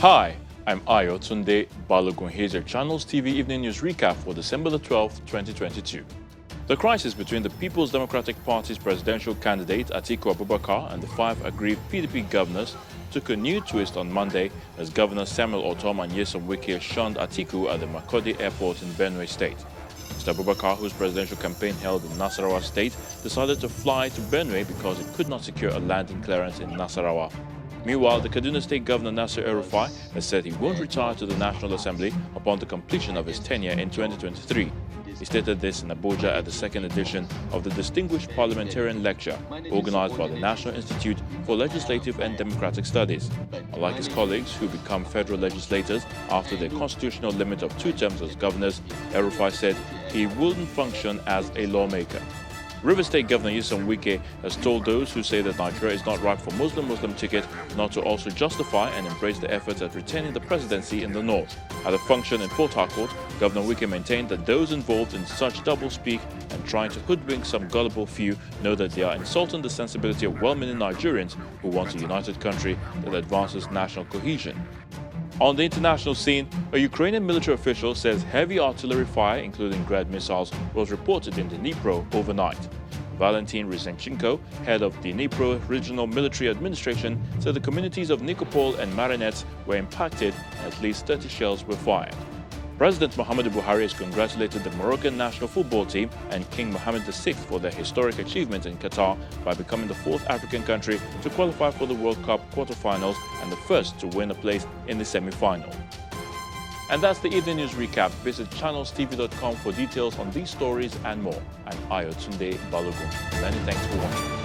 Hi, I'm Ayotunde Balogun. Here's Channels TV Evening News Recap for December the 12th, 2022. The crisis between the People's Democratic Party's presidential candidate Atiku Abubakar and the five aggrieved PDP governors took a new twist on Monday as Governor Samuel Ortom and Nyesom Wike shunned Atiku at the Makurdi Airport in Benue State. Mr. Abubakar, whose presidential campaign held in Nasarawa State, decided to fly to Benue because it could not secure a landing clearance in Nasarawa. Meanwhile, the Kaduna State Governor Nasir El-Rufai has said he won't retire to the National Assembly upon the completion of his tenure in 2023. He stated this in Abuja at the second edition of the Distinguished Parliamentarian Lecture organized by the National Institute for Legislative and Democratic Studies. Unlike his colleagues who become federal legislators after their constitutional limit of two terms as governors, El-Rufai said he wouldn't function as a lawmaker. River State Governor Nyesom Wike has told those who say that Nigeria is not ripe for Muslim-Muslim ticket not to also justify and embrace the efforts at retaining the presidency in the north. At a function in Port Harcourt, Governor Wike maintained that those involved in such double speak and trying to hoodwink some gullible few know that they are insulting the sensibility of well-meaning Nigerians who want a united country that advances national cohesion. On the international scene, a Ukrainian military official says heavy artillery fire, including Grad missiles, was reported in Dnipro overnight. Valentin Reznichenko, head of the Dnipro Regional Military Administration, said the communities of Nikopol and Marhanets were impacted and at least 30 shells were fired. President Muhammadu Buhari has congratulated the Moroccan national football team and King Mohammed VI for their historic achievement in Qatar by becoming the fourth African country to qualify for the World Cup quarterfinals and the first to win a place in the semi-final. And that's the evening news recap. Visit channelstv.com for details on these stories and more. And Ayotunde Balogun. Many thanks for watching.